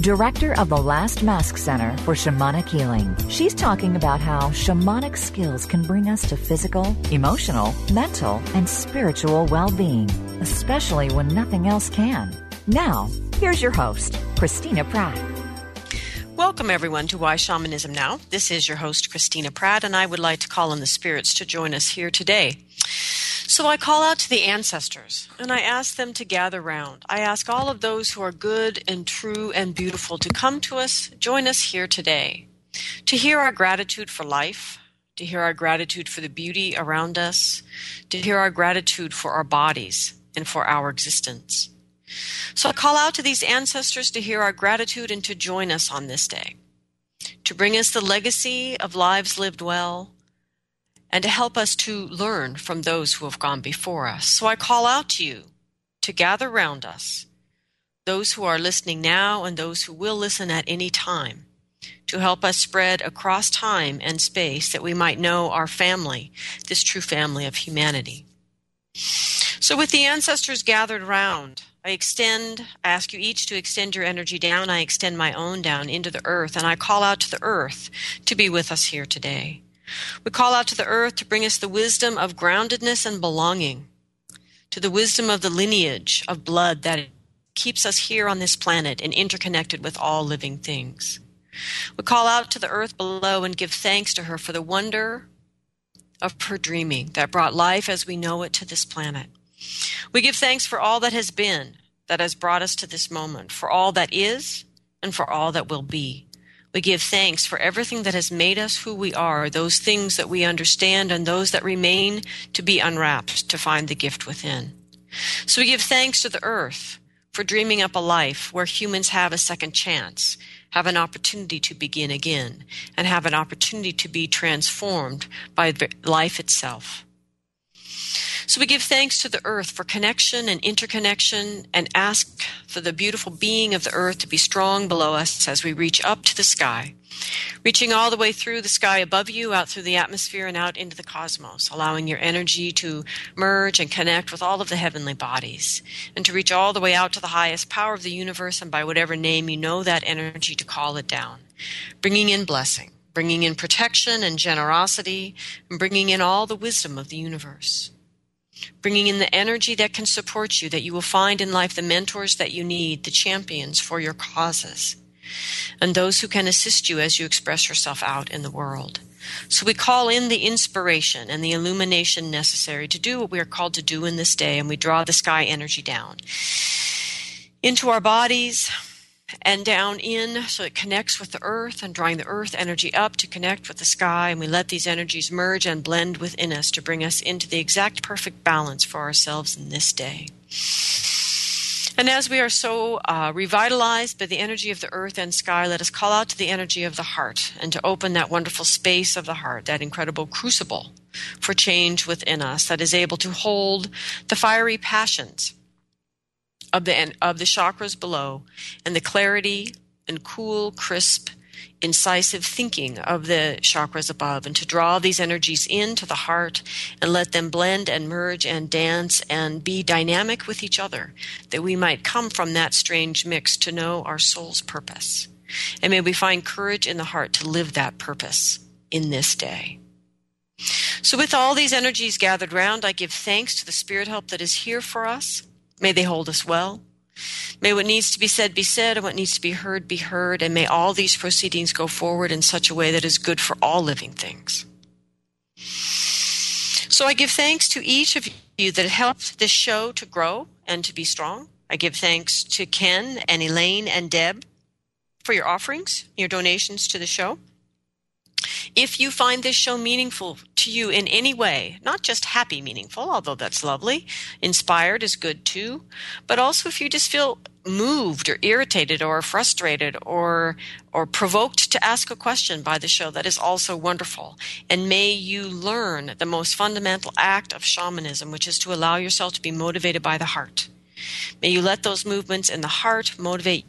director of the Last Mask Center for Shamanic Healing. She's talking about how shamanic skills can bring us to physical, emotional, mental, and spiritual well being, especially when nothing else can. Now, here's your host, Christina Pratt. Welcome, everyone, to Why Shamanism Now. This is your host, Christina Pratt, and I would like to call on the spirits to join us here today. So I call out to the ancestors and I ask them to gather round. I ask all of those who are good and true and beautiful to come to us, join us here today, to hear our gratitude for life, to hear our gratitude for the beauty around us, to hear our gratitude for our bodies and for our existence. So I call out to these ancestors to hear our gratitude and to join us on this day, to bring us the legacy of lives lived well, and to help us to learn from those who have gone before us. So I call out to you to gather round us, those who are listening now and those who will listen at any time, to help us spread across time and space that we might know our family, this true family of humanity. So, with the ancestors gathered round, I extend, I ask you each to extend your energy down. I extend my own down into the earth, and I call out to the earth to be with us here today. We call out to the earth to bring us the wisdom of groundedness and belonging, to the wisdom of the lineage of blood that keeps us here on this planet and interconnected with all living things. We call out to the earth below and give thanks to her for the wonder of her dreaming that brought life as we know it to this planet. We give thanks for all that has been, that has brought us to this moment, for all that is, and for all that will be. We give thanks for everything that has made us who we are, those things that we understand and those that remain to be unwrapped to find the gift within. So we give thanks to the earth for dreaming up a life where humans have a second chance, have an opportunity to begin again, and have an opportunity to be transformed by life itself. So we give thanks to the earth for connection and interconnection and ask for the beautiful being of the earth to be strong below us as we reach up to the sky, reaching all the way through the sky above you, out through the atmosphere, and out into the cosmos, allowing your energy to merge and connect with all of the heavenly bodies, and to reach all the way out to the highest power of the universe, and by whatever name you know that energy to call it down, bringing in blessing. Bringing in protection and generosity, and bringing in all the wisdom of the universe bringing in the energy that can support you, that you will find in life the mentors that you need, the champions for your causes, and those who can assist you as you express yourself out in the world. So we call in the inspiration and the illumination necessary to do what we are called to do in this day, and we draw the sky energy down into our bodies, and down in. So it connects with the earth and drawing the earth energy up to connect with the sky. And we let these energies merge and blend within us to bring us into the exact perfect balance for ourselves in this day. And as we are so uh, revitalized by the energy of the earth and sky, let us call out to the energy of the heart and to open that wonderful space of the heart, that incredible crucible for change within us that is able to hold the fiery passions of the of the chakras below and the clarity and cool, crisp, incisive thinking of the chakras above, and to draw these energies into the heart and let them blend and merge and dance and be dynamic with each other, that we might come from that strange mix to know our soul's purpose. And may we find courage in the heart to live that purpose in this day. So, with all these energies gathered round, I give thanks to the spirit help that is here for us May they hold us well. May what needs to be said be said and what needs to be heard be heard, and may all these proceedings go forward in such a way that is good for all living things. So I give thanks to each of you that helped this show to grow and to be strong. I give thanks to Ken and Elaine and Deb for your offerings, your donations to the show. If you find this show meaningful to you in any way, not just happy meaningful, although that's lovely, inspired is good too, but also if you just feel moved or irritated or frustrated or or provoked to ask a question by the show that is also wonderful. And may you learn the most fundamental act of shamanism which is to allow yourself to be motivated by the heart. May you let those movements in the heart motivate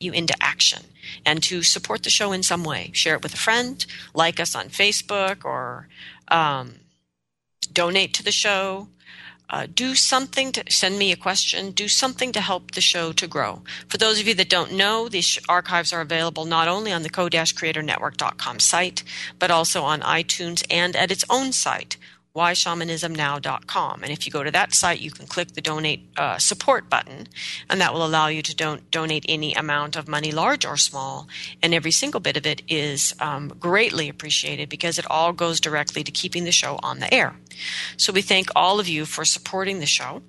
you into action and to support the show in some way. Share it with a friend, like us on Facebook, or um, donate to the show. Uh, do something to send me a question. Do something to help the show to grow. For those of you that don't know, these archives are available not only on the co-creatornetwork.com site, but also on iTunes and at its own site, whyshamanismnow.com. And if you go to that site, you can click the donate uh, support button, and that will allow you to don- donate any amount of money, large or small. And every single bit of it is um, greatly appreciated because it all goes directly to keeping the show on the air. So we thank all of you for supporting the show.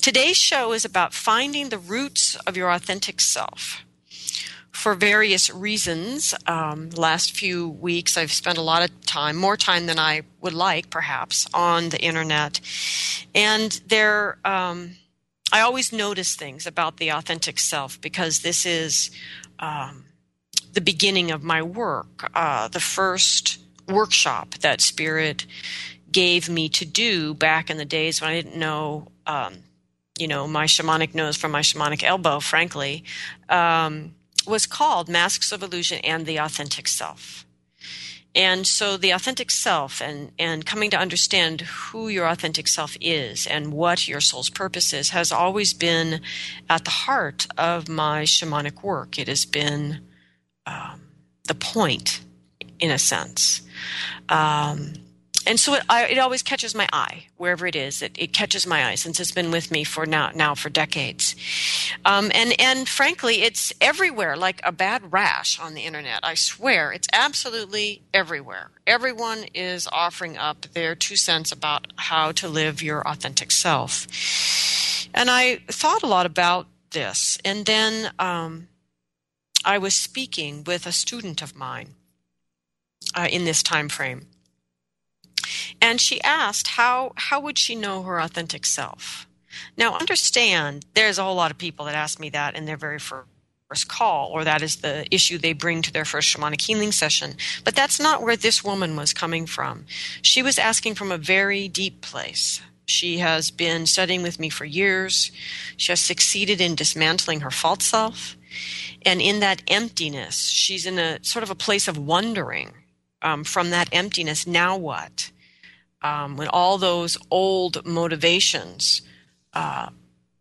Today's show is about finding the roots of your authentic self for various reasons. Um, last few weeks, I've spent a lot of time, more time than I would like, perhaps, on the internet, and there. Um, I always notice things about the authentic self because this is um, the beginning of my work. Uh, the first workshop that Spirit gave me to do back in the days when I didn't know, um, you know, my shamanic nose from my shamanic elbow, frankly. Um, was called Masks of Illusion and the Authentic Self. And so the authentic self and, and coming to understand who your authentic self is and what your soul's purpose is has always been at the heart of my shamanic work. It has been um, the point, in a sense. Um, and so it, I, it, always catches my eye wherever it is. It, it, catches my eye since it's been with me for now now for decades, um, and and frankly, it's everywhere like a bad rash on the internet. I swear, it's absolutely everywhere. Everyone is offering up their two cents about how to live your authentic self, and I thought a lot about this, and then um, I was speaking with a student of mine uh, in this time frame and she asked how how would she know her authentic self? Now understand there's a whole lot of people that ask me that in their very first call, or that is the issue they bring to their first shamanic healing session. But that's not where this woman was coming from. She was asking from a very deep place. She has been studying with me for years. She has succeeded in dismantling her false self. And in that emptiness, she's in a sort of a place of wondering um, from that emptiness, now what? Um, when all those old motivations uh,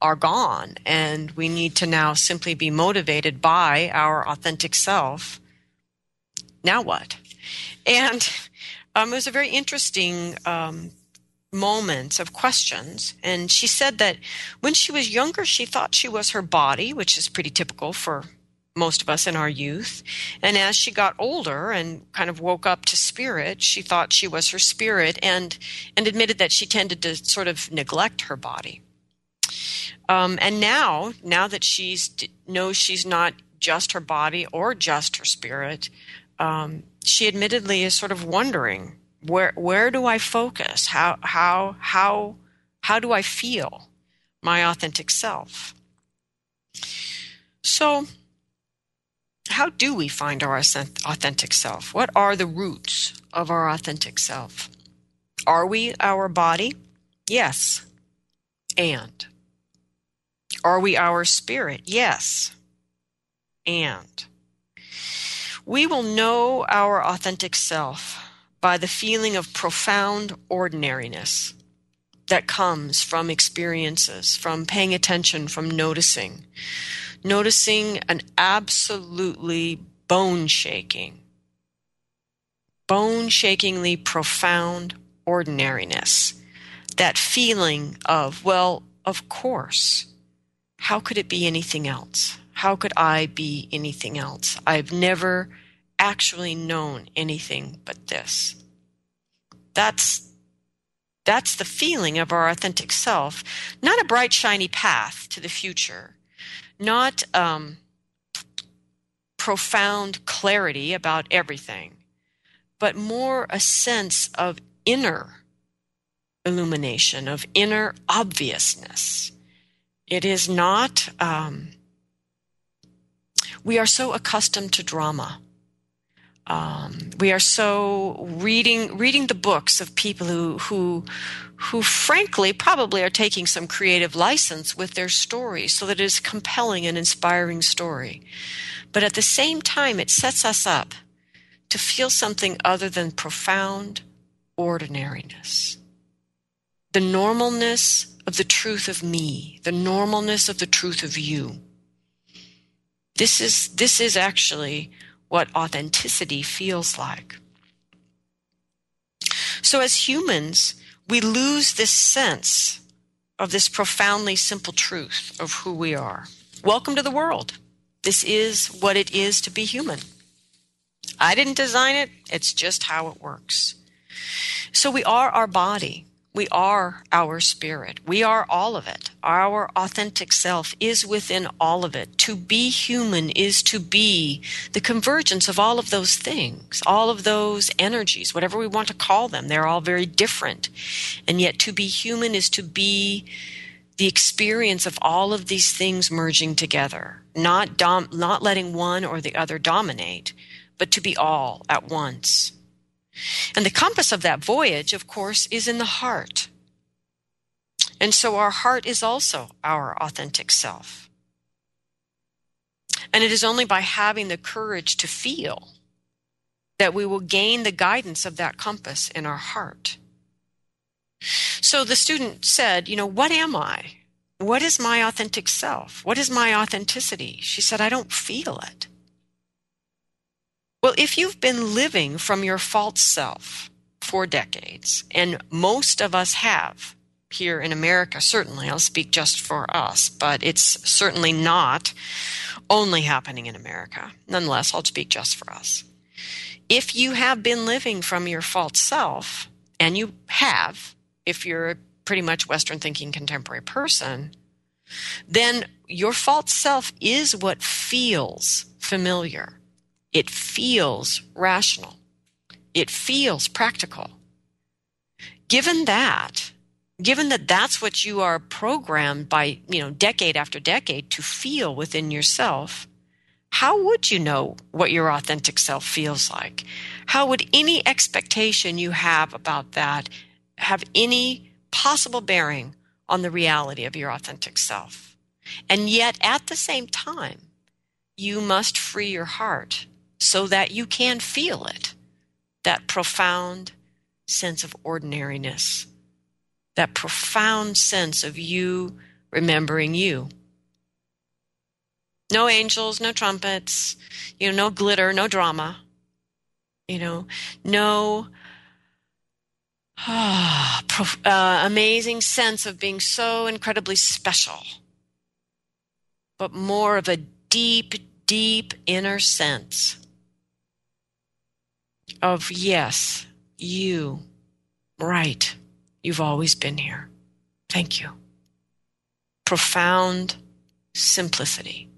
are gone and we need to now simply be motivated by our authentic self, now what? And um, it was a very interesting um, moment of questions. And she said that when she was younger, she thought she was her body, which is pretty typical for most of us in our youth. And as she got older and kind of woke up to spirit, she thought she was her spirit and, and admitted that she tended to sort of neglect her body. Um, and now, now that she's knows she's not just her body or just her spirit, um, she admittedly is sort of wondering where where do I focus? How how how how do I feel my authentic self? So how do we find our authentic self? What are the roots of our authentic self? Are we our body? Yes. And. Are we our spirit? Yes. And. We will know our authentic self by the feeling of profound ordinariness that comes from experiences, from paying attention, from noticing noticing an absolutely bone shaking, bone shakingly profound ordinariness. That feeling of, well, of course, how could it be anything else? How could I be anything else? I've never actually known anything but this. That's that's the feeling of our authentic self, not a bright, shiny path to the future, not um, profound clarity about everything, but more a sense of inner illumination, of inner obviousness. It is not, um, we are so accustomed to drama. Um, we are so reading reading the books of people who who who frankly probably are taking some creative license with their stories so that it is compelling and inspiring story. But at the same time, it sets us up to feel something other than profound ordinariness. The normalness of the truth of me, the normalness of the truth of you. This is, this is actually what authenticity feels like. So, as humans, we lose this sense of this profoundly simple truth of who we are. Welcome to the world. This is what it is to be human. I didn't design it, it's just how it works. So we are our body. We are our spirit. We are all of it. Our authentic self is within all of it. To be human is to be the convergence of all of those things, all of those energies, whatever we want to call them. They're all very different. And yet to be human is to be the experience of all of these things merging together, not dom- not letting one or the other dominate, but to be all at once. And the compass of that voyage, of course, is in the heart. And so our heart is also our authentic self. And it is only by having the courage to feel that we will gain the guidance of that compass in our heart. So the student said, You know, what am I? What is my authentic self? What is my authenticity? She said, I don't feel it. Well, if you've been living from your false self for decades, and most of us have here in America, certainly, I'll speak just for us, but it's certainly not only happening in America. Nonetheless, I'll speak just for us. If you have been living from your false self, and you have, if you're a pretty much Western thinking contemporary person, then your false self is what feels familiar. It feels rational. It feels practical. Given that, given that that's what you are programmed by, you know, decade after decade to feel within yourself, how would you know what your authentic self feels like? How would any expectation you have about that have any possible bearing on the reality of your authentic self? And yet, at the same time, you must free your heart so that you can feel it that profound sense of ordinariness, that profound sense of you remembering you. No angels, no trumpets, you know, no glitter, no drama, you know, no prof- uh, amazing sense of being so incredibly special, but more of a deep, deep inner sense of yes, you, right, you've always been here. Thank you. Profound simplicity.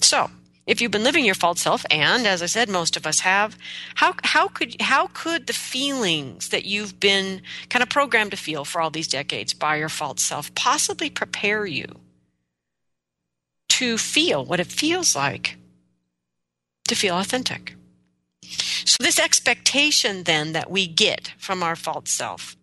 So, if you've been living your false self, and as I said, most of us have, how how could how could the feelings that you've been kind of programmed to feel for all these decades by your false self possibly prepare you to feel what it feels like to feel authentic? So, this expectation then that we get from our false self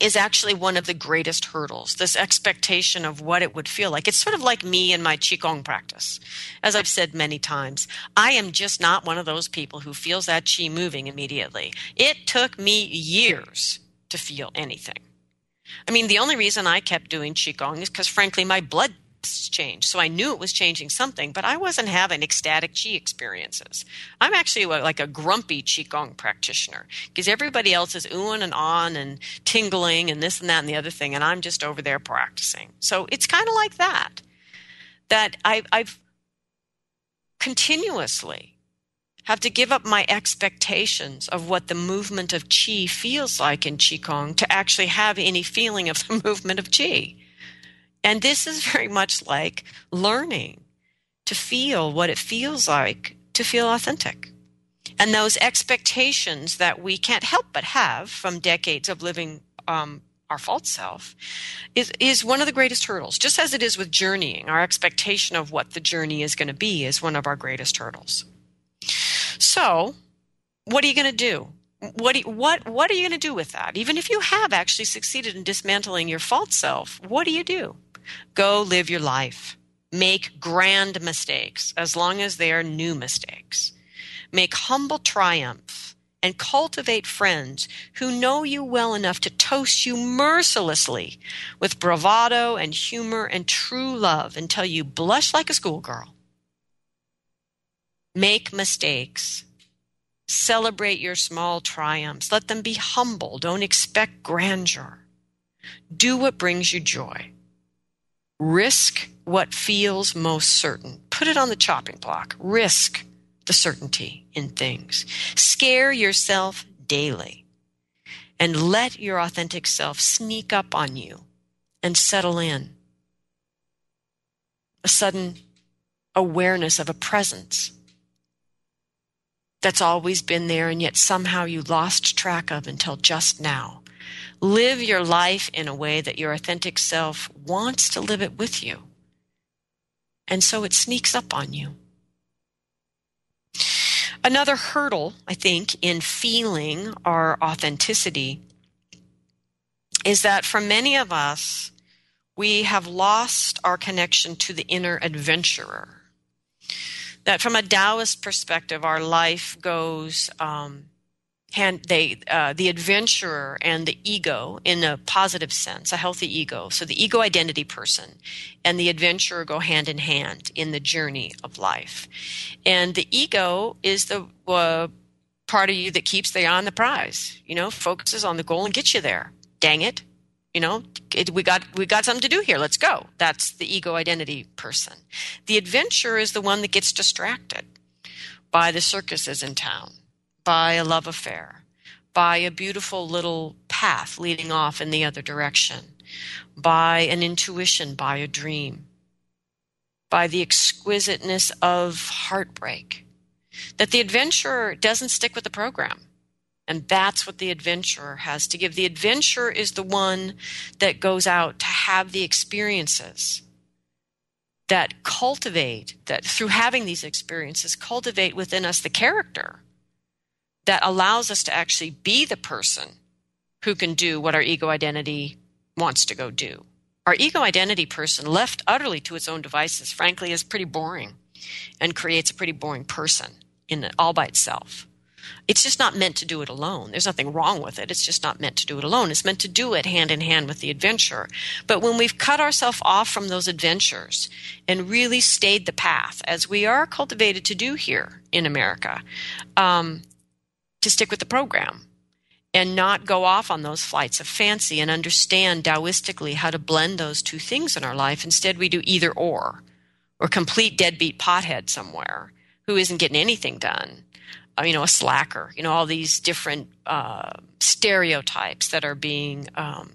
is actually one of the greatest hurdles. This expectation of what it would feel like. It's sort of like me and my Qigong practice. As I've said many times, I am just not one of those people who feels that Qi moving immediately. It took me years to feel anything. I mean, the only reason I kept doing Qigong is because, frankly, my blood change. So I knew it was changing something, but I wasn't having ecstatic chi experiences. I'm actually like a grumpy Qigong practitioner because everybody else is oohing and on and tingling and this and that and the other thing, and I'm just over there practicing. So it's kind of like that. That I, I've continuously have to give up my expectations of what the movement of chi feels like in qigong to actually have any feeling of the movement of qi and this is very much like learning to feel what it feels like to feel authentic. And those expectations that we can't help but have from decades of living um, our false self is, is one of the greatest hurdles. Just as it is with journeying, our expectation of what the journey is going to be is one of our greatest hurdles. So, what are you going to do? What, you, what, what are you going to do with that? Even if you have actually succeeded in dismantling your false self, what do you do? Go live your life. Make grand mistakes as long as they are new mistakes. Make humble triumphs and cultivate friends who know you well enough to toast you mercilessly with bravado and humor and true love until you blush like a schoolgirl. Make mistakes. Celebrate your small triumphs. Let them be humble. Don't expect grandeur. Do what brings you joy. Risk what feels most certain. Put it on the chopping block. Risk the certainty in things. Scare yourself daily and let your authentic self sneak up on you and settle in. A sudden awareness of a presence that's always been there and yet somehow you lost track of until just now. Live your life in a way that your authentic self wants to live it with you. And so it sneaks up on you. Another hurdle, I think, in feeling our authenticity is that for many of us, we have lost our connection to the inner adventurer. That from a Taoist perspective, our life goes um, hand they uh, the adventurer and the ego in a positive sense a healthy ego. So the ego identity person and the adventurer go hand in hand in the journey of life. And the ego is the uh, part of you that keeps the eye on the prize you know focuses on the goal and gets you there. Dang it. You know it, we got we got something to do here. Let's go. That's the ego identity person. The adventurer is the one that gets distracted by the circuses in town by a love affair, by a beautiful little path leading off in the other direction, by an intuition, by a dream, by the exquisiteness of heartbreak. That the adventurer doesn't stick with the program. And that's what the adventurer has to give. The adventurer is the one that goes out to have the experiences that cultivate, that through having these experiences, cultivate within us the character that allows us to actually be the person who can do what our ego identity wants to go do. Our ego identity person, left utterly to its own devices, frankly, is pretty boring and creates a pretty boring person in all by itself. It's just not meant to do it alone. There's nothing wrong with it. It's just not meant to do it alone. It's meant to do it hand in hand with the adventure. But when we've cut ourselves off from those adventures and really stayed the path, as we are cultivated to do here in America, um, to stick with the program and not go off on those flights of fancy and understand Taoistically how to blend those two things in our life. Instead, we do either or, or complete deadbeat pothead somewhere who isn't getting anything done. Uh, you know, a slacker. You know, all these different uh, stereotypes that are being, um,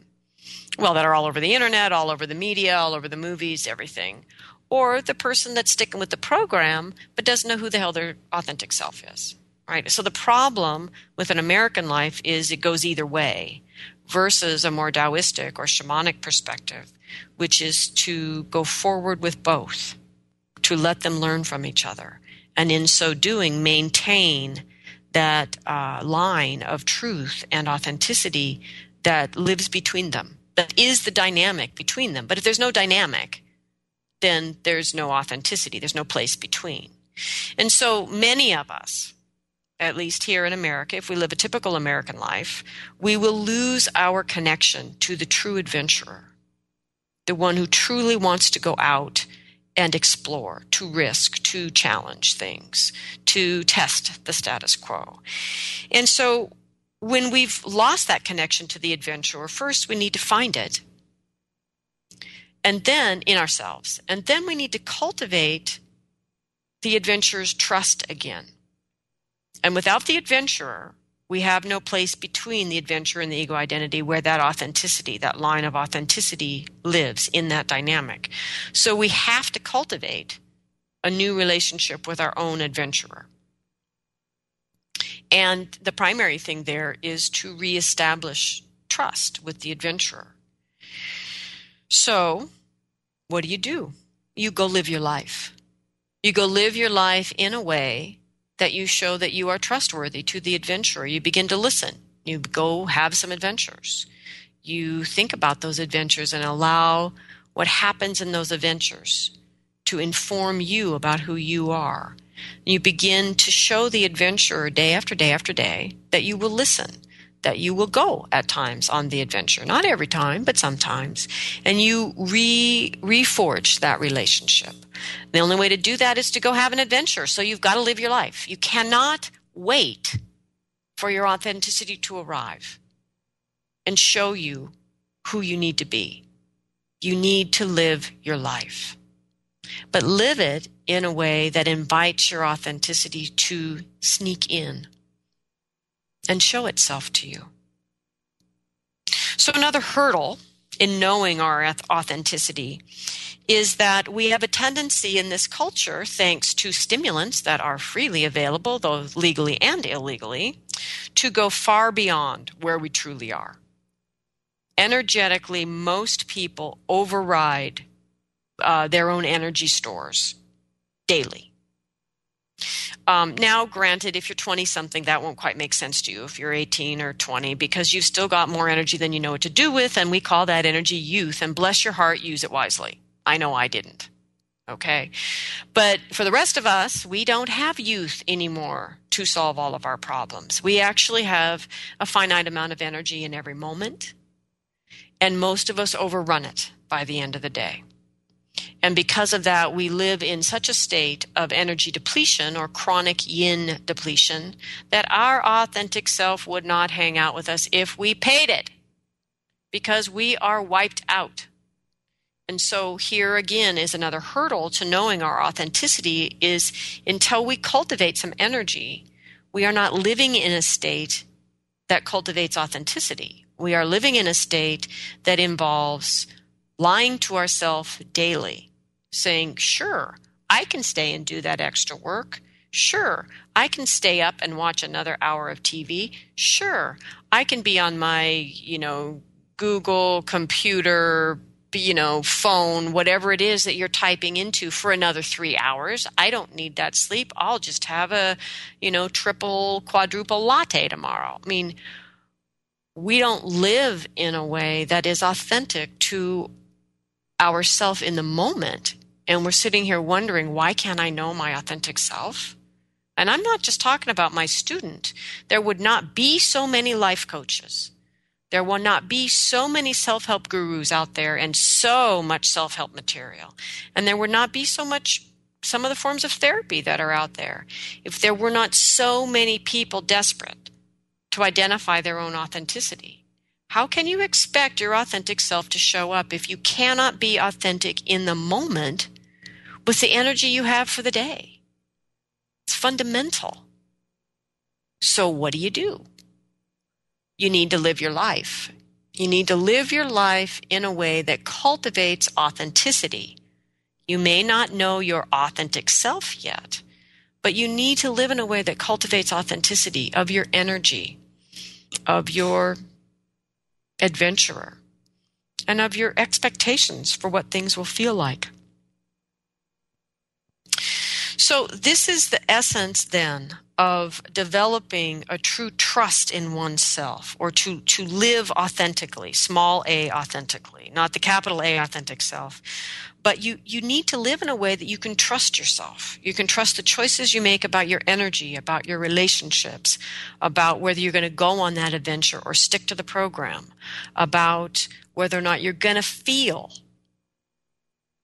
well, that are all over the internet, all over the media, all over the movies, everything. Or the person that's sticking with the program but doesn't know who the hell their authentic self is right? So the problem with an American life is it goes either way versus a more Taoistic or shamanic perspective, which is to go forward with both, to let them learn from each other, and in so doing, maintain that uh, line of truth and authenticity that lives between them, that is the dynamic between them. But if there's no dynamic, then there's no authenticity, there's no place between. And so many of us, at least here in America, if we live a typical American life, we will lose our connection to the true adventurer, the one who truly wants to go out and explore, to risk, to challenge things, to test the status quo. And so when we've lost that connection to the adventurer, first we need to find it. And then in ourselves. And then we need to cultivate the adventurer's trust again and without the adventurer, we have no place between the adventurer and the ego identity where that authenticity, that line of authenticity lives in that dynamic. So we have to cultivate a new relationship with our own adventurer. And the primary thing there is to reestablish trust with the adventurer. So, what do you do? You go live your life. You go live your life in a way that you show that you are trustworthy to the adventurer. You begin to listen. You go have some adventures. You think about those adventures and allow what happens in those adventures to inform you about who you are. You begin to show the adventurer day after day after day that you will listen, that you will go at times on the adventure. Not every time, but sometimes. And you re reforge that relationship. The only way to do that is to go have an adventure. So you've got to live your life. You cannot wait for your authenticity to arrive and show you who you need to be. You need to live your life. But live it in a way that invites your authenticity to sneak in and show itself to you. So, another hurdle in knowing our authenticity is that we have a tendency in this culture, thanks to stimulants that are freely available, though legally and illegally, to go far beyond where we truly are. Energetically, most people override uh, their own energy stores daily. Um, now, granted, if you're 20 something, that won't quite make sense to you if you're 18 or 20 because you've still got more energy than you know what to do with, and we call that energy youth. And bless your heart, use it wisely. I know I didn't. Okay. But for the rest of us, we don't have youth anymore to solve all of our problems. We actually have a finite amount of energy in every moment, and most of us overrun it by the end of the day. And because of that, we live in such a state of energy depletion or chronic yin depletion that our authentic self would not hang out with us if we paid it because we are wiped out. And so here again is another hurdle to knowing our authenticity is until we cultivate some energy, we are not living in a state that cultivates authenticity. We are living in a state that involves lying to ourselves daily, saying, sure, I can stay and do that extra work. Sure, I can stay up and watch another hour of TV. Sure, I can be on my, you know, Google computer, you know, phone, whatever it is that you're typing into for another three hours. I don't need that sleep. I'll just have a, you know, triple, quadruple latte tomorrow. I mean, we don't live in a way that is authentic to ourself in the moment and we're sitting here wondering why can't i know my authentic self? And i'm not just talking about my student. There would not be so many life coaches. There will not be so many self-help gurus out there and so much self-help material. And there would not be so much some of the forms of therapy that are out there. If there were not so many people desperate to identify their own authenticity how can you expect your authentic self to show up if you cannot be authentic in the moment with the energy you have for the day? It's fundamental. So, what do you do? You need to live your life. You need to live your life in a way that cultivates authenticity. You may not know your authentic self yet, but you need to live in a way that cultivates authenticity of your energy, of your adventurer and of your expectations for what things will feel like. So, this is the essence then of developing a true trust in oneself or to, to live authentically, small a authentically, not the capital A authentic self. But you, you need to live in a way that you can trust yourself. You can trust the choices you make about your energy, about your relationships, about whether you're going to go on that adventure or stick to the program, about whether or not you're going to feel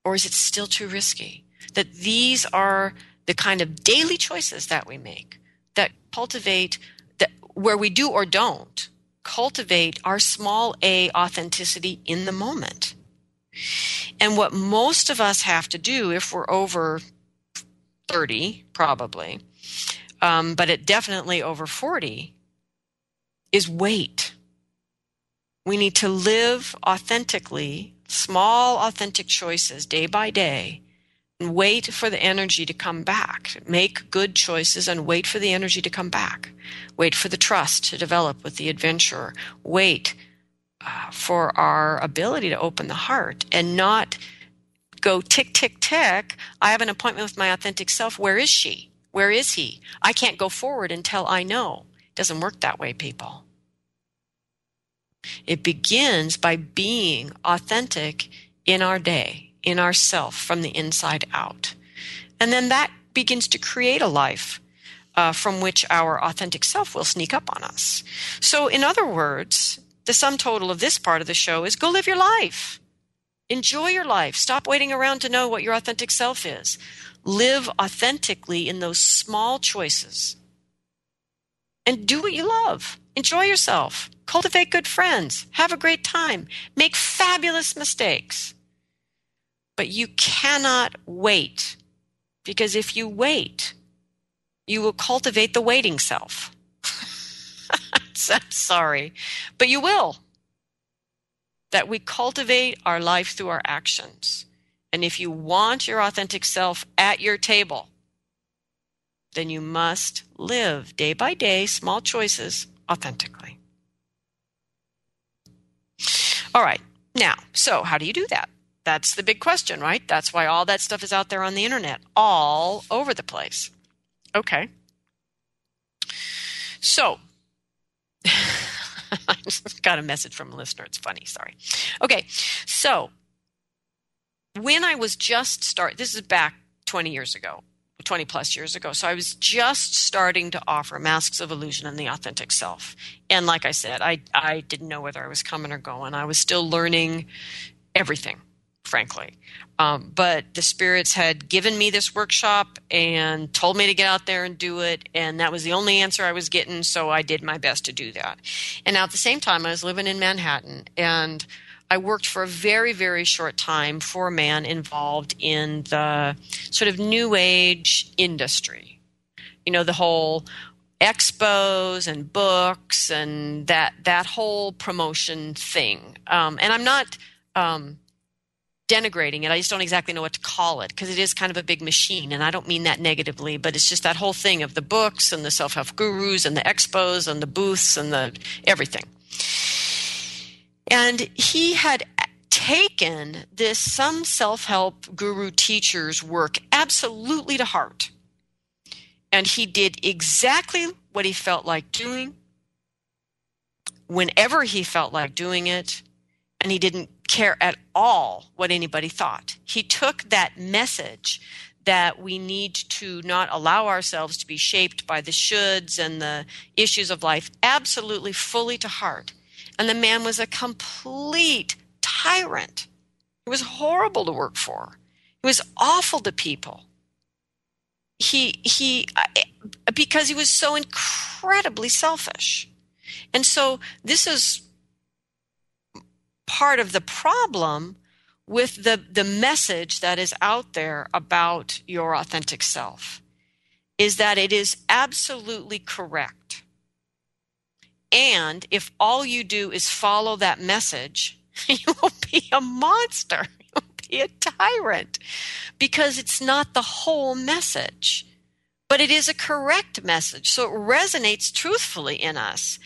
or is it still too risky? That these are the kind of daily choices that we make that cultivate that where we do or don't cultivate our small a authenticity in the moment. And what most of us have to do if we're over 30, probably, um, but it definitely over 40, is wait. We need to live authentically, small authentic choices day by day and wait for the energy to come back. Make good choices and wait for the energy to come back. Wait for the trust to develop with the adventurer. Wait for our ability to open the heart and not go tick, tick, tick. I have an appointment with my authentic self. Where is she? Where is he? I can't go forward until I know. It doesn't work that way, people. It begins by being authentic in our day, in ourself, from the inside out. And then that begins to create a life uh, from which our authentic self will sneak up on us. So, in other words, the sum total of this part of the show is go live your life. Enjoy your life. Stop waiting around to know what your authentic self is. Live authentically in those small choices. And do what you love. Enjoy yourself. Cultivate good friends. Have a great time. Make fabulous mistakes. But you cannot wait because if you wait, you will cultivate the waiting self. I'm sorry, but you will. That we cultivate our life through our actions. And if you want your authentic self at your table, then you must live day by day, small choices, authentically. All right. Now, so how do you do that? That's the big question, right? That's why all that stuff is out there on the internet, all over the place. Okay. So, I just got a message from a listener. It's funny. Sorry. Okay. So, when I was just start, this is back 20 years ago, 20 plus years ago. So I was just starting to offer Masks of Illusion and the Authentic Self. And like I said, I, I didn't know whether I was coming or going. I was still learning everything, frankly. Um, but the spirits had given me this workshop and told me to get out there and do it. And that was the only answer I was getting. So I did my best to do that. And now at the same time, I was living in Manhattan and – I worked for a very, very short time for a man involved in the sort of new age industry. You know, the whole expos and books and that that whole promotion thing. Um, and I'm not um, denigrating it. I just don't exactly know what to call it because it is kind of a big machine. And I don't mean that negatively, but it's just that whole thing of the books and the self help gurus and the expos and the booths and the everything. And he had taken this some self-help guru teacher's work absolutely to heart. And he did exactly what he felt like doing whenever he felt like doing it and he didn't care at all what anybody thought. He took that message that we need to not allow ourselves to be shaped by the shoulds and the issues of life absolutely fully to heart and the man was a complete tyrant. He was horrible to work for. He was awful to people. He he uh, because he was so incredibly selfish. And so this is part of the problem with the the message that is out there about your authentic self is that it is absolutely correct and if all you do is follow that message, you will be a monster. You'll be a tyrant because it's not the whole message. But it is a correct message. So it resonates truthfully in us.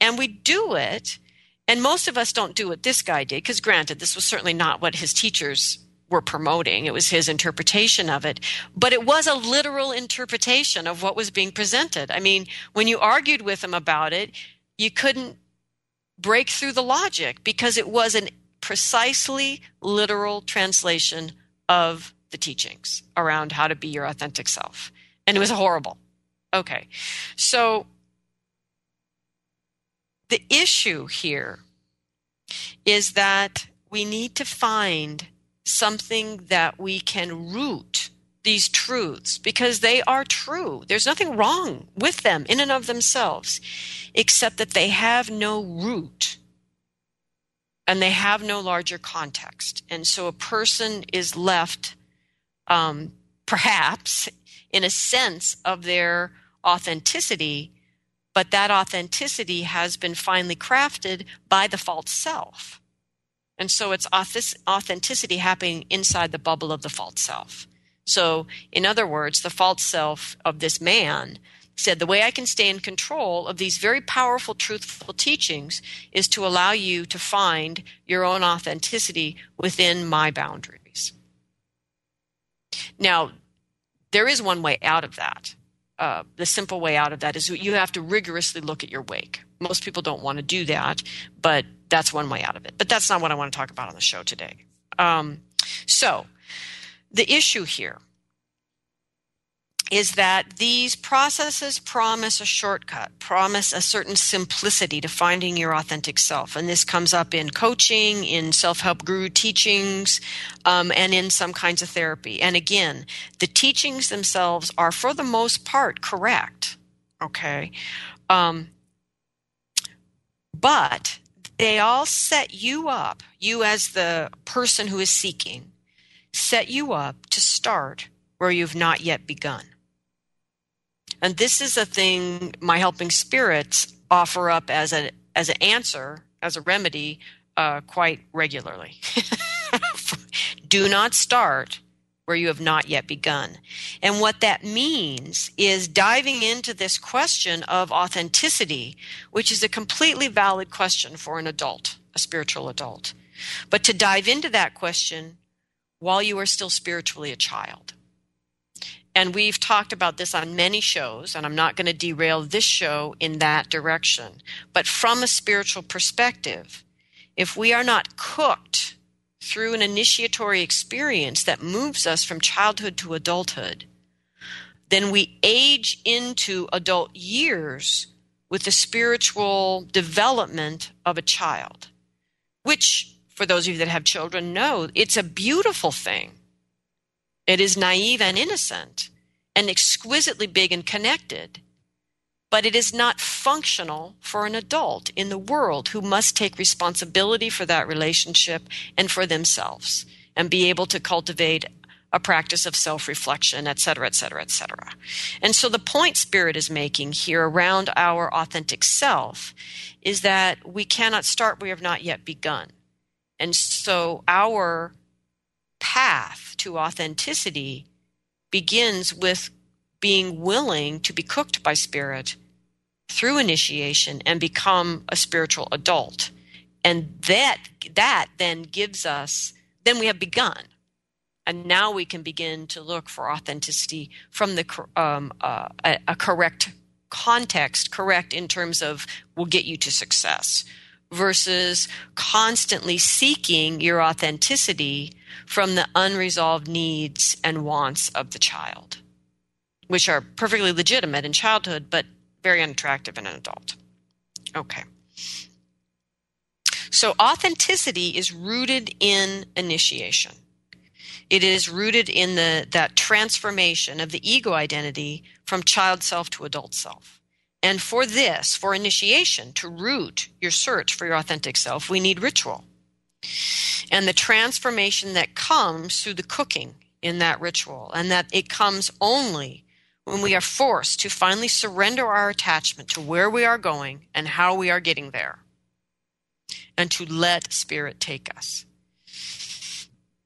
And we do it. And most of us don't do what this guy did, because granted, this was certainly not what his teachers were promoting. It was his interpretation of it. But it was a literal interpretation of what was being presented. I mean, when you argued with him about it, you couldn't break through the logic because it was a precisely literal translation of the teachings around how to be your authentic self. And it was horrible. Okay. So the issue here is that we need to find something that we can root these truths because they are true. There's nothing wrong with them in and of themselves, except that they have no root and they have no larger context. And so a person is left, um, perhaps, in a sense of their authenticity, but that authenticity has been finely crafted by the false self. And so it's authenticity happening inside the bubble of the false self. So, in other words, the false self of this man said, The way I can stay in control of these very powerful, truthful teachings is to allow you to find your own authenticity within my boundaries. Now, there is one way out of that. Uh, the simple way out of that is you have to rigorously look at your wake. Most people don't want to do that, but that's one way out of it. But that's not what I want to talk about on the show today. Um, so, the issue here is that these processes promise a shortcut, promise a certain simplicity to finding your authentic self. And this comes up in coaching, in self help guru teachings, um, and in some kinds of therapy. And again, the teachings themselves are, for the most part, correct. Okay. Um, but they all set you up, you as the person who is seeking, set you up to start where you've not yet begun. And this is a thing my helping spirits offer up as a as an answer, as a remedy, uh, quite regularly. Do not start where you have not yet begun. And what that means is diving into this question of authenticity, which is a completely valid question for an adult, a spiritual adult. But to dive into that question while you are still spiritually a child. And we've talked about this on many shows, and I'm not going to derail this show in that direction. But from a spiritual perspective, if we are not cooked through an initiatory experience that moves us from childhood to adulthood, then we age into adult years with the spiritual development of a child, which, for those of you that have children, know it's a beautiful thing it is naive and innocent and exquisitely big and connected, but it is not functional for an adult in the world who must take responsibility for that relationship and for themselves and be able to cultivate a practice of self reflection, et cetera, et cetera, et cetera. And so the point Spirit is making here around our authentic self is that we cannot start we have not yet begun. And so our path to authenticity begins with being willing to be cooked by spirit through initiation and become a spiritual adult. And that that then gives us then we have begun. And now we can begin to look for authenticity from the um, uh, a, a correct context correct in terms of will get you to success versus constantly seeking your authenticity from the unresolved needs and wants of the child, which are perfectly legitimate in childhood, but very unattractive in an adult. Okay. So, authenticity is rooted in initiation. It is rooted in the, that transformation of the ego identity from child self to adult self. And for this, for initiation, to root your search for your authentic self, we need ritual and the transformation that comes through the cooking in that ritual, and that it comes only when we are forced to finally surrender our attachment to where we are going and how we are getting there, and to let Spirit take us.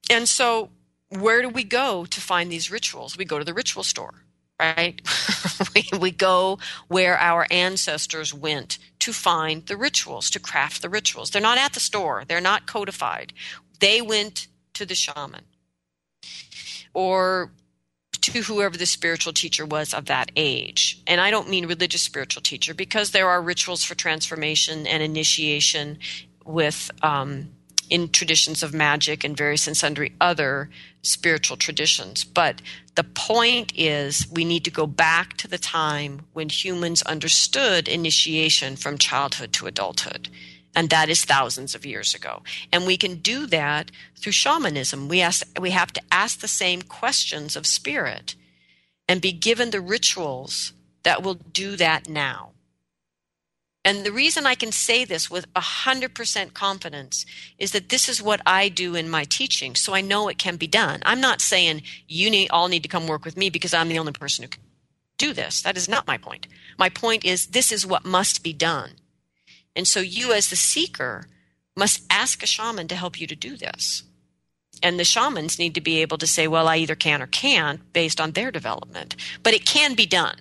And so, where do we go to find these rituals? We go to the ritual store right? we, we go where our ancestors went to find the rituals, to craft the rituals. They're not at the store, they're not codified. They went to the shaman or to whoever the spiritual teacher was of that age. And I don't mean religious spiritual teacher because there are rituals for transformation and initiation with um, in traditions of magic and various and sundry other spiritual traditions. But the point is, we need to go back to the time when humans understood initiation from childhood to adulthood. And that is thousands of years ago. And we can do that through shamanism. We, ask, we have to ask the same questions of spirit and be given the rituals that will do that now. And the reason I can say this with 100% confidence is that this is what I do in my teaching, so I know it can be done. I'm not saying you need, all need to come work with me because I'm the only person who can do this. That is not my point. My point is this is what must be done. And so you, as the seeker, must ask a shaman to help you to do this. And the shamans need to be able to say, well, I either can or can't based on their development. But it can be done.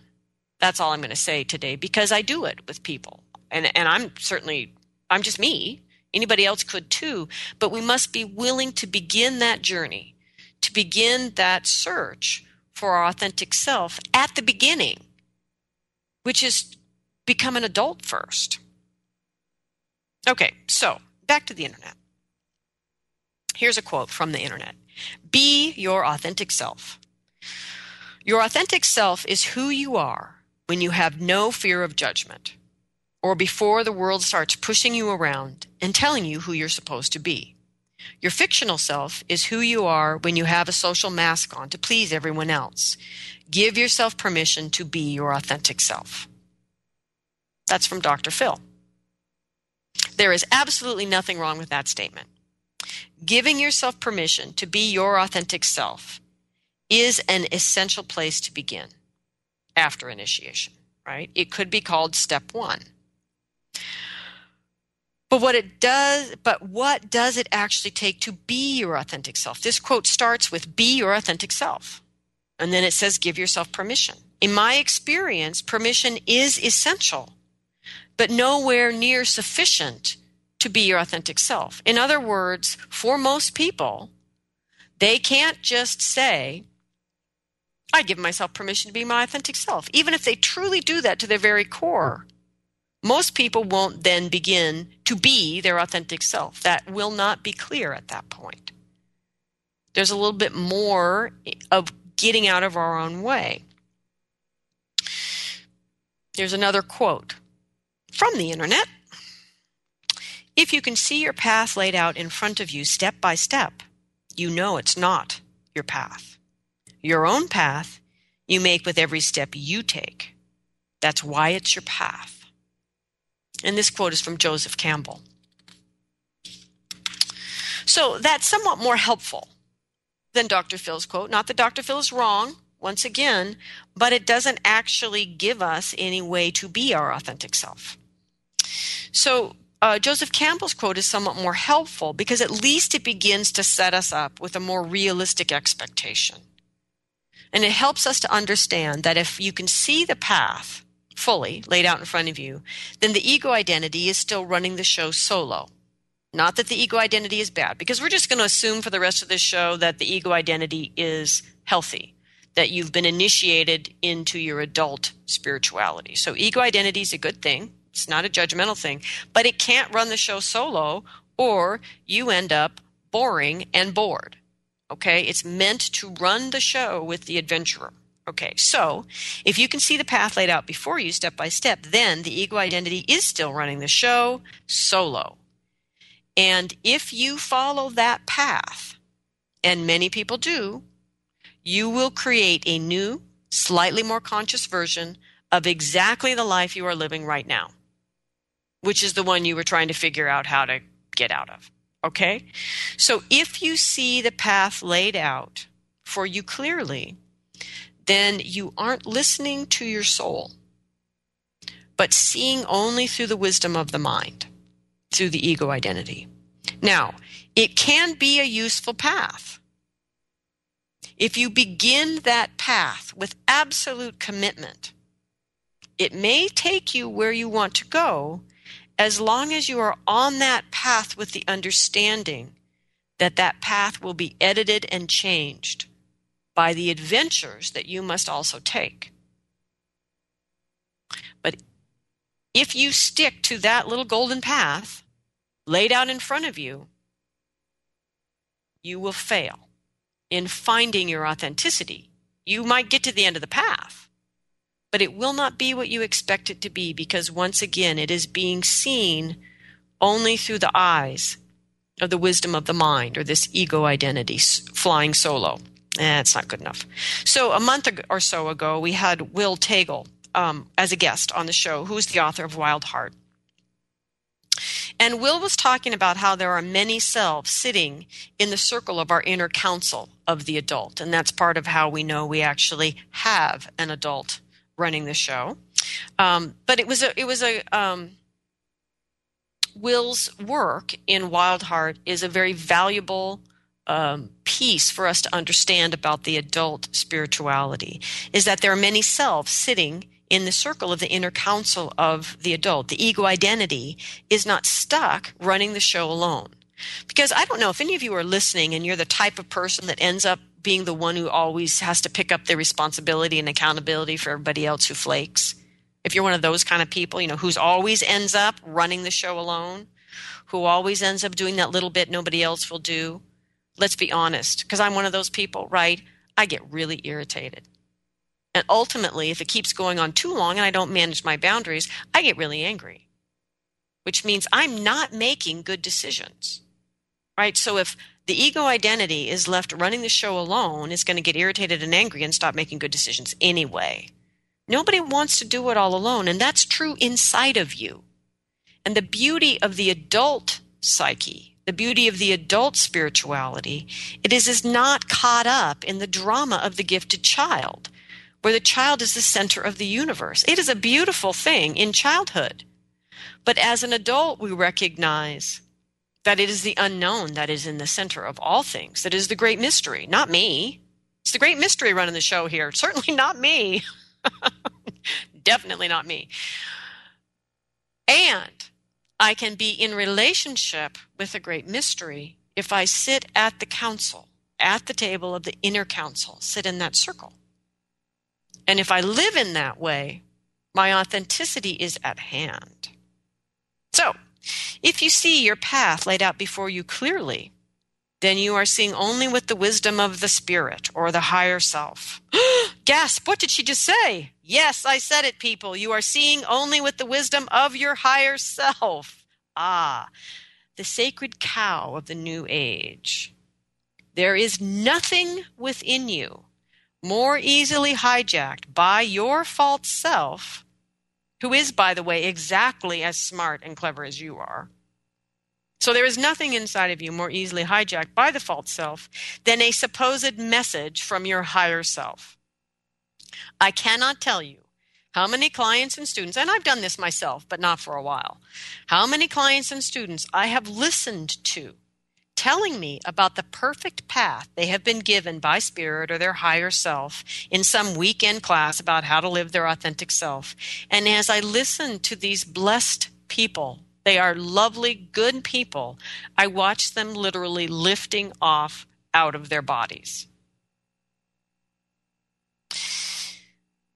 That's all I'm going to say today because I do it with people. And, and I'm certainly, I'm just me. Anybody else could too. But we must be willing to begin that journey, to begin that search for our authentic self at the beginning, which is become an adult first. Okay, so back to the internet. Here's a quote from the internet Be your authentic self. Your authentic self is who you are when you have no fear of judgment, or before the world starts pushing you around and telling you who you're supposed to be. Your fictional self is who you are when you have a social mask on to please everyone else. Give yourself permission to be your authentic self. That's from Dr. Phil. There is absolutely nothing wrong with that statement. Giving yourself permission to be your authentic self is an essential place to begin after initiation, right? It could be called step 1. But what it does, but what does it actually take to be your authentic self? This quote starts with be your authentic self. And then it says give yourself permission. In my experience, permission is essential, but nowhere near sufficient to be your authentic self. In other words, for most people, they can't just say, I give myself permission to be my authentic self. Even if they truly do that to their very core, most people won't then begin to be their authentic self. That will not be clear at that point. There's a little bit more of getting out of our own way. There's another quote from the internet. If you can see your path laid out in front of you step by step, you know it's not your path your own path you make with every step you take. That's why it's your path. And this quote is from Joseph Campbell. So that's somewhat more helpful than Dr. Phil's quote. Not that Dr. Phil is wrong, once again, but it doesn't actually give us any way to be our authentic self. So uh, Joseph Campbell's quote is somewhat more helpful because at least it begins to set us up with a more realistic expectation. And it helps us to understand that if you can see the path fully laid out in front of you, then the ego identity is still running the show solo. Not that the ego identity is bad, because we're just going to assume for the rest of this show that the ego identity is healthy, that you've been initiated into your adult spirituality. So, ego identity is a good thing. It's not a judgmental thing, but it can't run the show solo, or you end up boring and bored. Okay, it's meant to run the show with the adventurer. Okay, so if you can see the path laid out before you step by step, then the ego identity is still running the show solo. And if you follow that path, and many people do, you will create a new, slightly more conscious version of exactly the life you are living right now, which is the one you were trying to figure out how to get out of. Okay? So if you see the path laid out for you clearly, then you aren't listening to your soul, but seeing only through the wisdom of the mind, through the ego identity. Now, it can be a useful path. If you begin that path with absolute commitment, it may take you where you want to go, as long as you are on that path with the understanding that that path will be edited and changed by the adventures that you must also take. But if you stick to that little golden path laid out in front of you, you will fail in finding your authenticity. You might get to the end of the path, but it will not be what you expect it to be because once again it is being seen only through the eyes of the wisdom of the mind or this ego identity flying solo. Eh, it's not good enough. So a month or so ago, we had Will Taegel um, as a guest on the show, who's the author of Wild Heart. And Will was talking about how there are many selves sitting in the circle of our inner council of the adult. And that's part of how we know we actually have an adult running the show. Um, but it was a it was a um, Will's work in Wild Heart is a very valuable um, piece for us to understand about the adult spirituality is that there are many selves sitting in the circle of the inner council of the adult. The ego identity is not stuck running the show alone. Because I don't know if any of you are listening and you're the type of person that ends up being the one who always has to pick up the responsibility and accountability for everybody else who flakes. If you're one of those kind of people, you know, who's always ends up running the show alone, who always ends up doing that little bit nobody else will do, let's be honest, because I'm one of those people, right? I get really irritated. And ultimately, if it keeps going on too long and I don't manage my boundaries, I get really angry, which means I'm not making good decisions. Right? So if the ego identity is left running the show alone, it's going to get irritated and angry and stop making good decisions anyway. Nobody wants to do it all alone, and that's true inside of you. And the beauty of the adult psyche the beauty of the adult spirituality, it is, is not caught up in the drama of the gifted child, where the child is the center of the universe. It is a beautiful thing in childhood. But as an adult, we recognize that it is the unknown that is in the center of all things, that is the great mystery, not me. It's the great mystery running the show here. Certainly not me. Definitely not me. And I can be in relationship with a great mystery if I sit at the council, at the table of the inner council, sit in that circle. And if I live in that way, my authenticity is at hand. So, if you see your path laid out before you clearly, then you are seeing only with the wisdom of the spirit or the higher self. Gasp, what did she just say? Yes, I said it, people. You are seeing only with the wisdom of your higher self. Ah, the sacred cow of the new age. There is nothing within you more easily hijacked by your false self, who is, by the way, exactly as smart and clever as you are. So there is nothing inside of you more easily hijacked by the false self than a supposed message from your higher self. I cannot tell you how many clients and students, and I've done this myself, but not for a while, how many clients and students I have listened to telling me about the perfect path they have been given by spirit or their higher self in some weekend class about how to live their authentic self. And as I listen to these blessed people, they are lovely, good people, I watch them literally lifting off out of their bodies.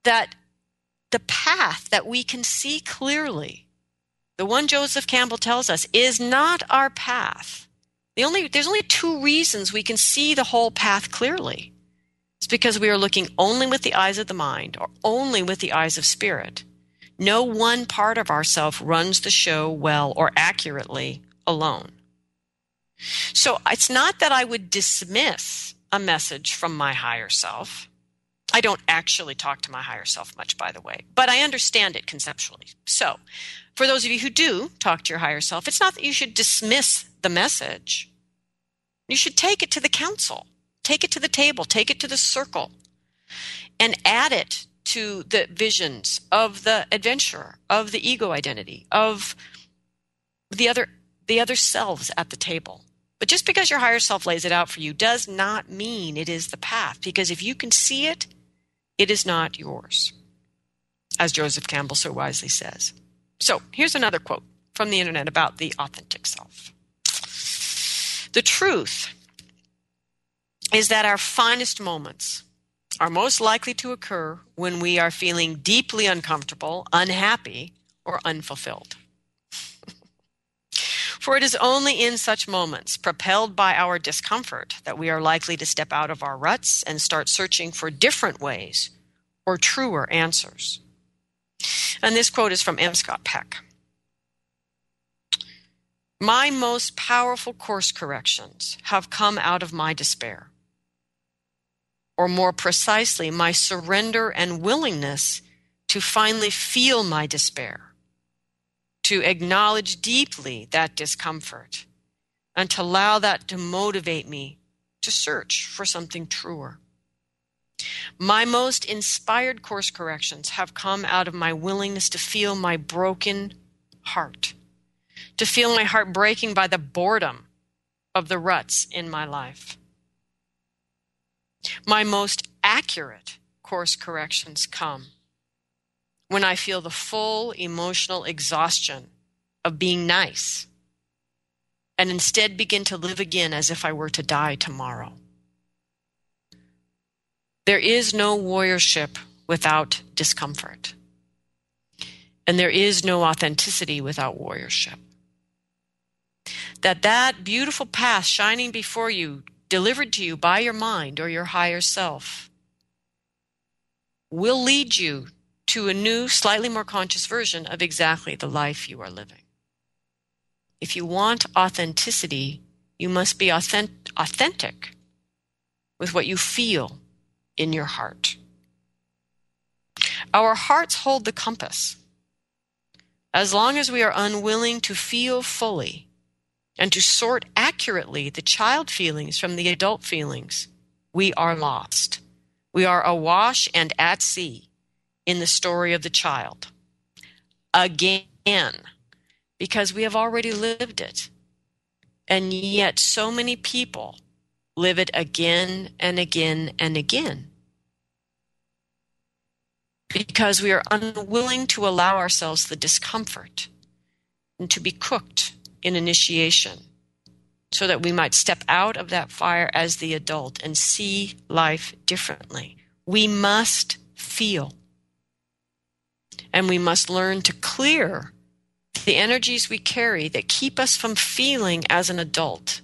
that the path that we can see clearly, the one Joseph Campbell tells us, is not our path. The only, there's only two reasons we can see the whole path clearly. It's because we are looking only with the eyes of the mind or only with the eyes of spirit. No one part of ourself runs the show well or accurately alone. So it's not that I would dismiss a message from my higher self. I don't actually talk to my higher self much, by the way, but I understand it conceptually. So, for those of you who do talk to your higher self, it's not that you should dismiss the message. You should take it to the council, take it to the table, take it to the circle, and add it to the visions of the adventurer, of the ego identity, of the other the other selves at the table. But just because your higher self lays it out for you does not mean it is the path. Because if you can see it, it is not yours, as Joseph Campbell so wisely says. So here's another quote from the internet about the authentic self. The truth is that our finest moments are most likely to occur when we are feeling deeply uncomfortable, unhappy, or unfulfilled. For it is only in such moments, propelled by our discomfort, that we are likely to step out of our ruts and start searching for different ways or truer answers. And this quote is from M. Scott Peck. My most powerful course corrections have come out of my despair. Or more precisely, my surrender and willingness to finally feel my despair to acknowledge deeply that discomfort and to allow that to motivate me to search for something truer. My most inspired course corrections have come out of my willingness to feel my broken heart, to feel my heart breaking by the boredom of the ruts in my life. My most accurate course corrections come when I feel the full emotional exhaustion of being nice and instead begin to live again as if I were to die tomorrow. There is no warriorship without discomfort. And there is no authenticity without warriorship. That that beautiful path shining before you, delivered to you by your mind or your higher self, will lead you to a new, slightly more conscious version of exactly the life you are living. If you want authenticity, you must be authentic, with what you feel in your heart. Our hearts hold the compass. As long as we are unwilling to feel fully and to sort accurately the child feelings from the adult feelings, we are lost. We are awash and at sea in the story of the child. Again because we have already lived it. And yet, so many people live it again and again and again because we are unwilling to allow ourselves the discomfort and to be cooked in initiation so that we might step out of that fire as the adult and see life differently. We must feel. And we must learn to clear the energies we carry that keep us from feeling as an adult,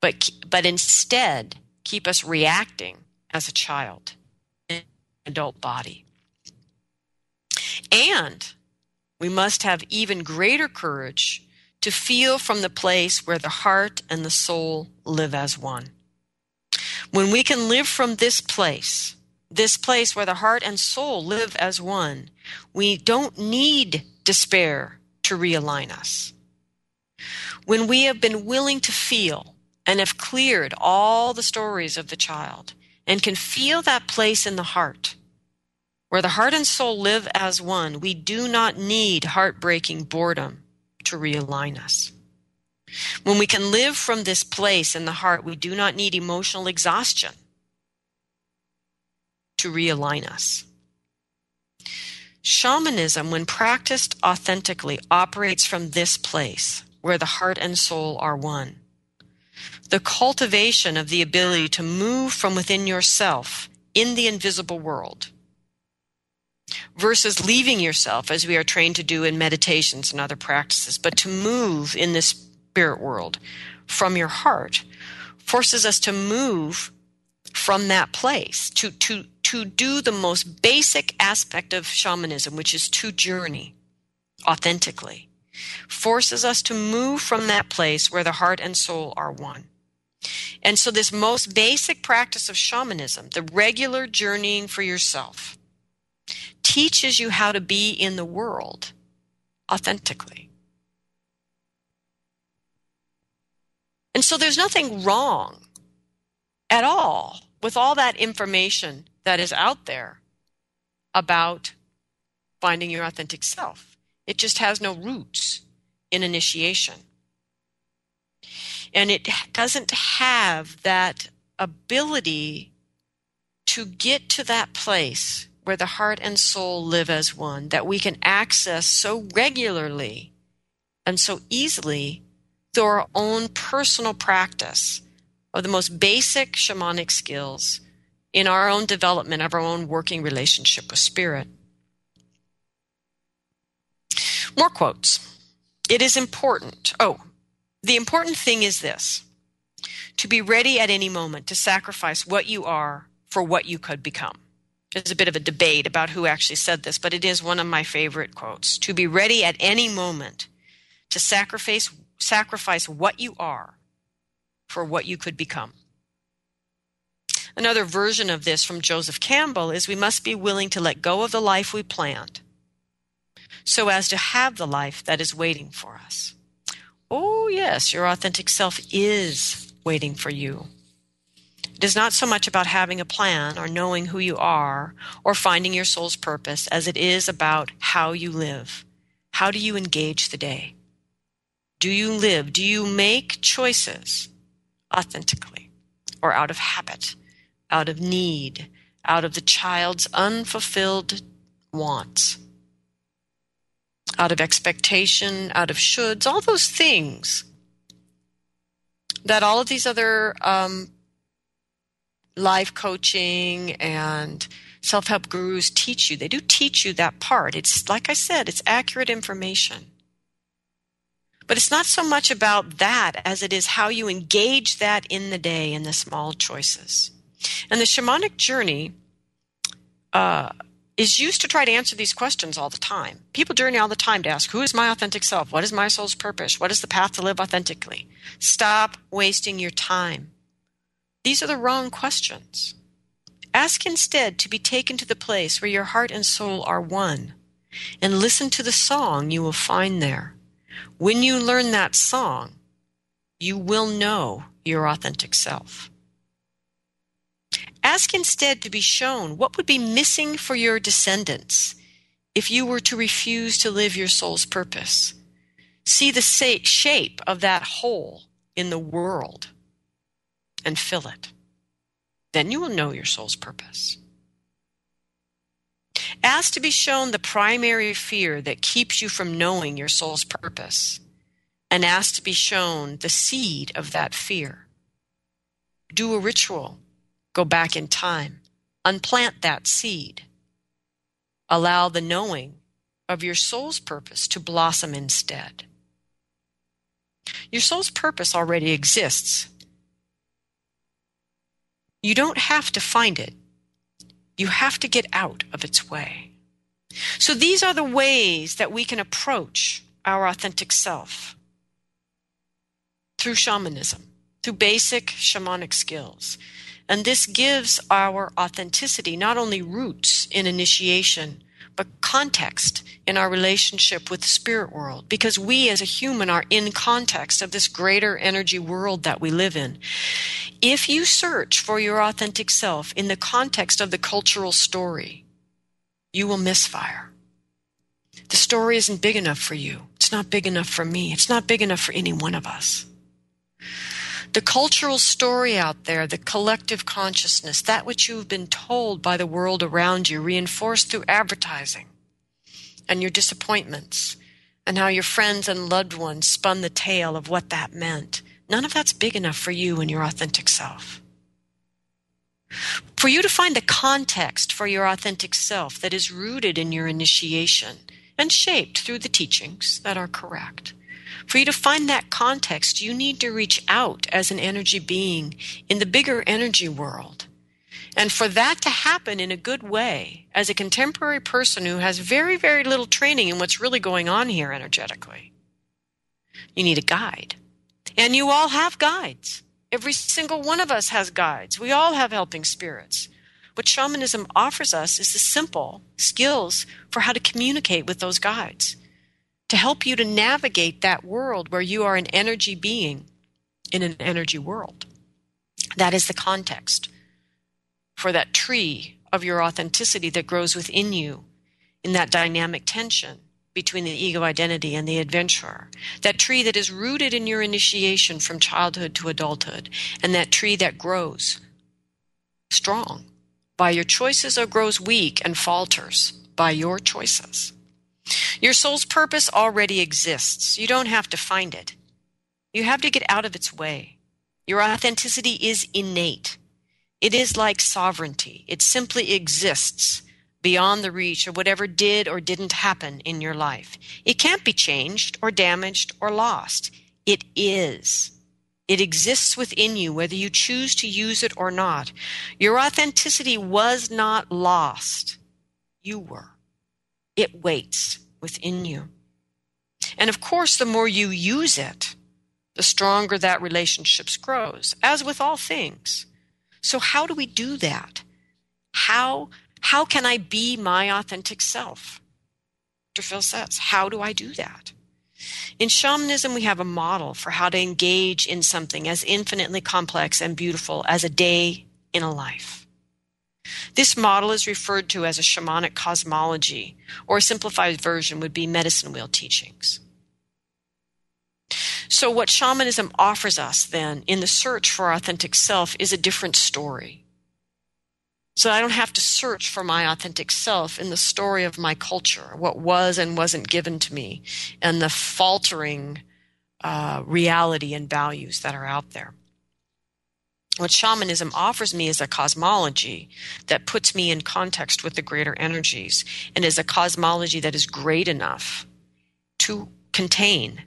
but, but instead keep us reacting as a child in adult body. And we must have even greater courage to feel from the place where the heart and the soul live as one. When we can live from this place, this place where the heart and soul live as one, we don't need despair to realign us. When we have been willing to feel and have cleared all the stories of the child and can feel that place in the heart where the heart and soul live as one, we do not need heartbreaking boredom to realign us. When we can live from this place in the heart, we do not need emotional exhaustion to realign us. Shamanism, when practiced authentically, operates from this place where the heart and soul are one. The cultivation of the ability to move from within yourself in the invisible world versus leaving yourself as we are trained to do in meditations and other practices, but to move in this spirit world from your heart forces us to move from that place to to to do the most basic aspect of shamanism, which is to journey authentically, forces us to move from that place where the heart and soul are one. And so, this most basic practice of shamanism, the regular journeying for yourself, teaches you how to be in the world authentically. And so, there's nothing wrong at all with all that information that is out there about finding your authentic self. It just has no roots in initiation. And it doesn't have that ability to get to that place where the heart and soul live as one that we can access so regularly and so easily through our own personal practice of the most basic shamanic skills in our own development of our own working relationship with spirit. More quotes. It is important. Oh, the important thing is this to be ready at any moment to sacrifice what you are for what you could become. There's a bit of a debate about who actually said this, but it is one of my favorite quotes. To be ready at any moment to sacrifice sacrifice what you are for what you could become. Another version of this from Joseph Campbell is we must be willing to let go of the life we planned so as to have the life that is waiting for us. Oh, yes, your authentic self is waiting for you. It is not so much about having a plan or knowing who you are or finding your soul's purpose as it is about how you live. How do you engage the day? Do you live? Do you make choices authentically or out of habit? out of need, out of the child's unfulfilled wants, out of expectation, out of shoulds, all those things that all of these other um, life coaching and self help gurus teach you. They do teach you that part. It's like I said, it's accurate information. But it's not so much about that as it is how you engage that in the day in the small choices. And the shamanic journey uh, is used to try to answer these questions all the time. People journey all the time to ask, Who is my authentic self? What is my soul's purpose? What is the path to live authentically? Stop wasting your time. These are the wrong questions. Ask instead to be taken to the place where your heart and soul are one, and listen to the song you will find there. When you learn that song, you will know your authentic self. Ask instead to be shown what would be missing for your descendants if you were to refuse to live your soul's purpose. See the shape of that hole in the world and fill it. Then you will know your soul's purpose. Ask to be shown the primary fear that keeps you from knowing your soul's purpose, and ask to be shown the seed of that fear. Do a ritual, go back in time, unplant that seed. Allow the knowing of your soul's purpose to blossom instead. Your soul's purpose already exists. You don't have to find it you have to get out of its way. So these are the ways that we can approach our authentic self through shamanism, through basic shamanic skills. And this gives our authenticity not only roots in initiation, but context in our relationship with the spirit world because we as a human are in context of this greater energy world that we live in. If you search for your authentic self in the context of the cultural story, you will misfire. The story isn't big enough for you. It's not big enough for me. It's not big enough for any one of us. The cultural story out there, the collective consciousness, that which you've been told by the world around you, reinforced through advertising, and your disappointments, and how your friends and loved ones spun the tale of what that meant. None of that's big enough for you and your authentic self. For you to find the context for your authentic self that is rooted in your initiation and shaped through the teachings that are correct for you to find that context, you need to reach out as an energy being in the bigger energy world. And for that to happen in a good way, as a contemporary person who has very, very little training in what's really going on here energetically, you need a guide. And you all have guides. Every single one of us has guides. We all have helping spirits. What shamanism offers us is the simple skills for how to communicate with those guides to help you to navigate that world where you are an energy being in an energy world. That is the context for that tree of your authenticity that grows within you in that dynamic tension between the ego identity and the adventurer. That tree that is rooted in your initiation from childhood to adulthood, and that tree that grows strong by your choices or grows weak and falters by your choices. Your soul's purpose already exists. You don't have to find it. You have to get out of its way. Your authenticity is innate. It is like sovereignty. It simply exists beyond the reach of whatever did or didn't happen in your life. It can't be changed or damaged or lost. It is. It exists within you, whether you choose to use it or not. Your authenticity was not lost. You were. It waits within you. And of course, the more you use it, the stronger that relationship grows, as with all things. So, how do we do that? How, how can I be my authentic self? Dr. Phil says, How do I do that? In shamanism, we have a model for how to engage in something as infinitely complex and beautiful as a day in a life. This model is referred to as a shamanic cosmology, or a simplified version would be medicine wheel teachings. So, what shamanism offers us then in the search for authentic self is a different story. so I don't have to search for my authentic self in the story of my culture, what was and wasn't given to me, and the faltering uh, reality and values that are out there. What shamanism offers me is a cosmology that puts me in context with the greater energies and is a cosmology that is great enough to contain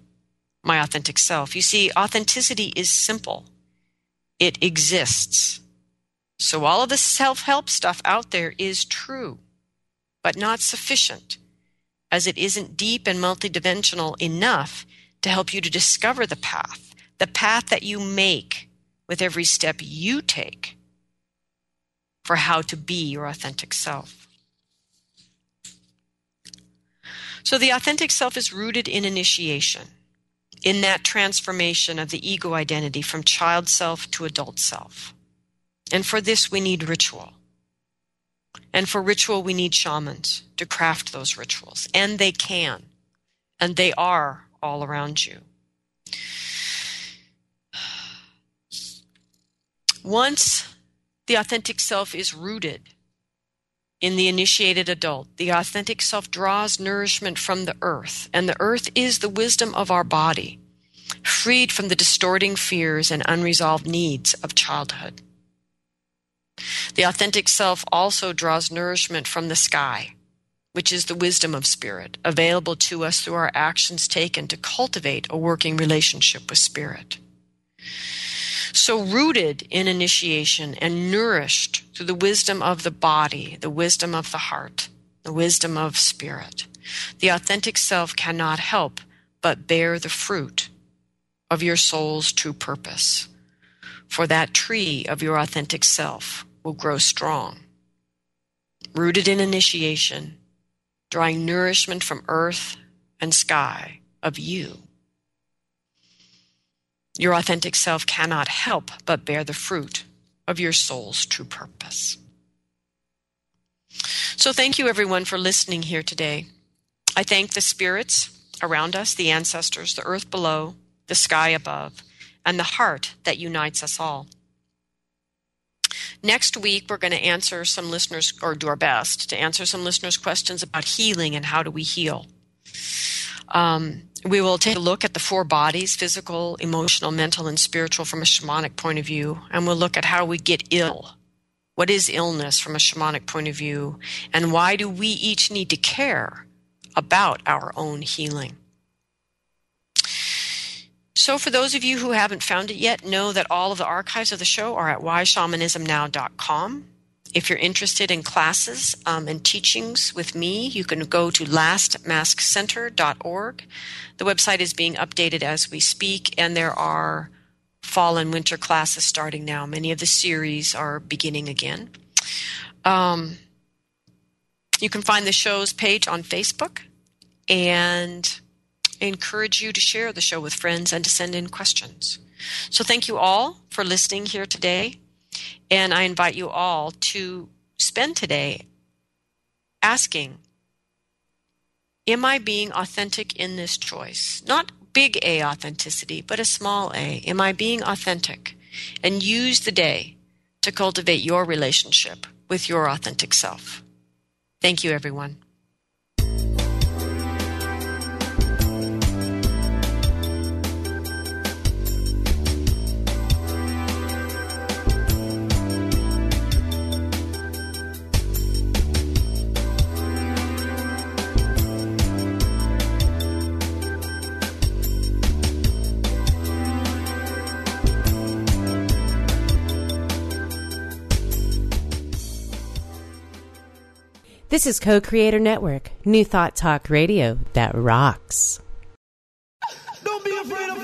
my authentic self. You see, authenticity is simple, it exists. So all of the self help stuff out there is true, but not sufficient, as it isn't deep and multidimensional enough to help you to discover the path, the path that you make with every step you take for how to be your authentic self. So the authentic self is rooted in initiation, in that transformation of the ego identity from child self to adult self. And for this, we need ritual. And for ritual, we need shamans to craft those rituals. And they can. And they are all around you. Once the authentic self is rooted in the initiated adult, the authentic self draws nourishment from the earth, and the earth is the wisdom of our body, freed from the distorting fears and unresolved needs of childhood. The authentic self also draws nourishment from the sky, which is the wisdom of spirit, available to us through our actions taken to cultivate a working relationship with spirit. So, rooted in initiation and nourished through the wisdom of the body, the wisdom of the heart, the wisdom of spirit, the authentic self cannot help but bear the fruit of your soul's true purpose. For that tree of your authentic self will grow strong. Rooted in initiation, drawing nourishment from earth and sky of you. Your authentic self cannot help but bear the fruit of your soul's true purpose. So, thank you everyone for listening here today. I thank the spirits around us, the ancestors, the earth below, the sky above, and the heart that unites us all. Next week, we're going to answer some listeners, or do our best to answer some listeners' questions about healing and how do we heal. Um, we will take a look at the four bodies physical, emotional, mental, and spiritual from a shamanic point of view, and we'll look at how we get ill. What is illness from a shamanic point of view, and why do we each need to care about our own healing? So, for those of you who haven't found it yet, know that all of the archives of the show are at whyshamanismnow.com. If you're interested in classes um, and teachings with me, you can go to lastmaskcenter.org. The website is being updated as we speak, and there are fall and winter classes starting now. Many of the series are beginning again. Um, you can find the show's page on Facebook, and encourage you to share the show with friends and to send in questions. So, thank you all for listening here today. And I invite you all to spend today asking Am I being authentic in this choice? Not big A authenticity, but a small a. Am I being authentic? And use the day to cultivate your relationship with your authentic self. Thank you, everyone. This is Co Creator Network, New Thought Talk Radio that rocks. Don't be afraid of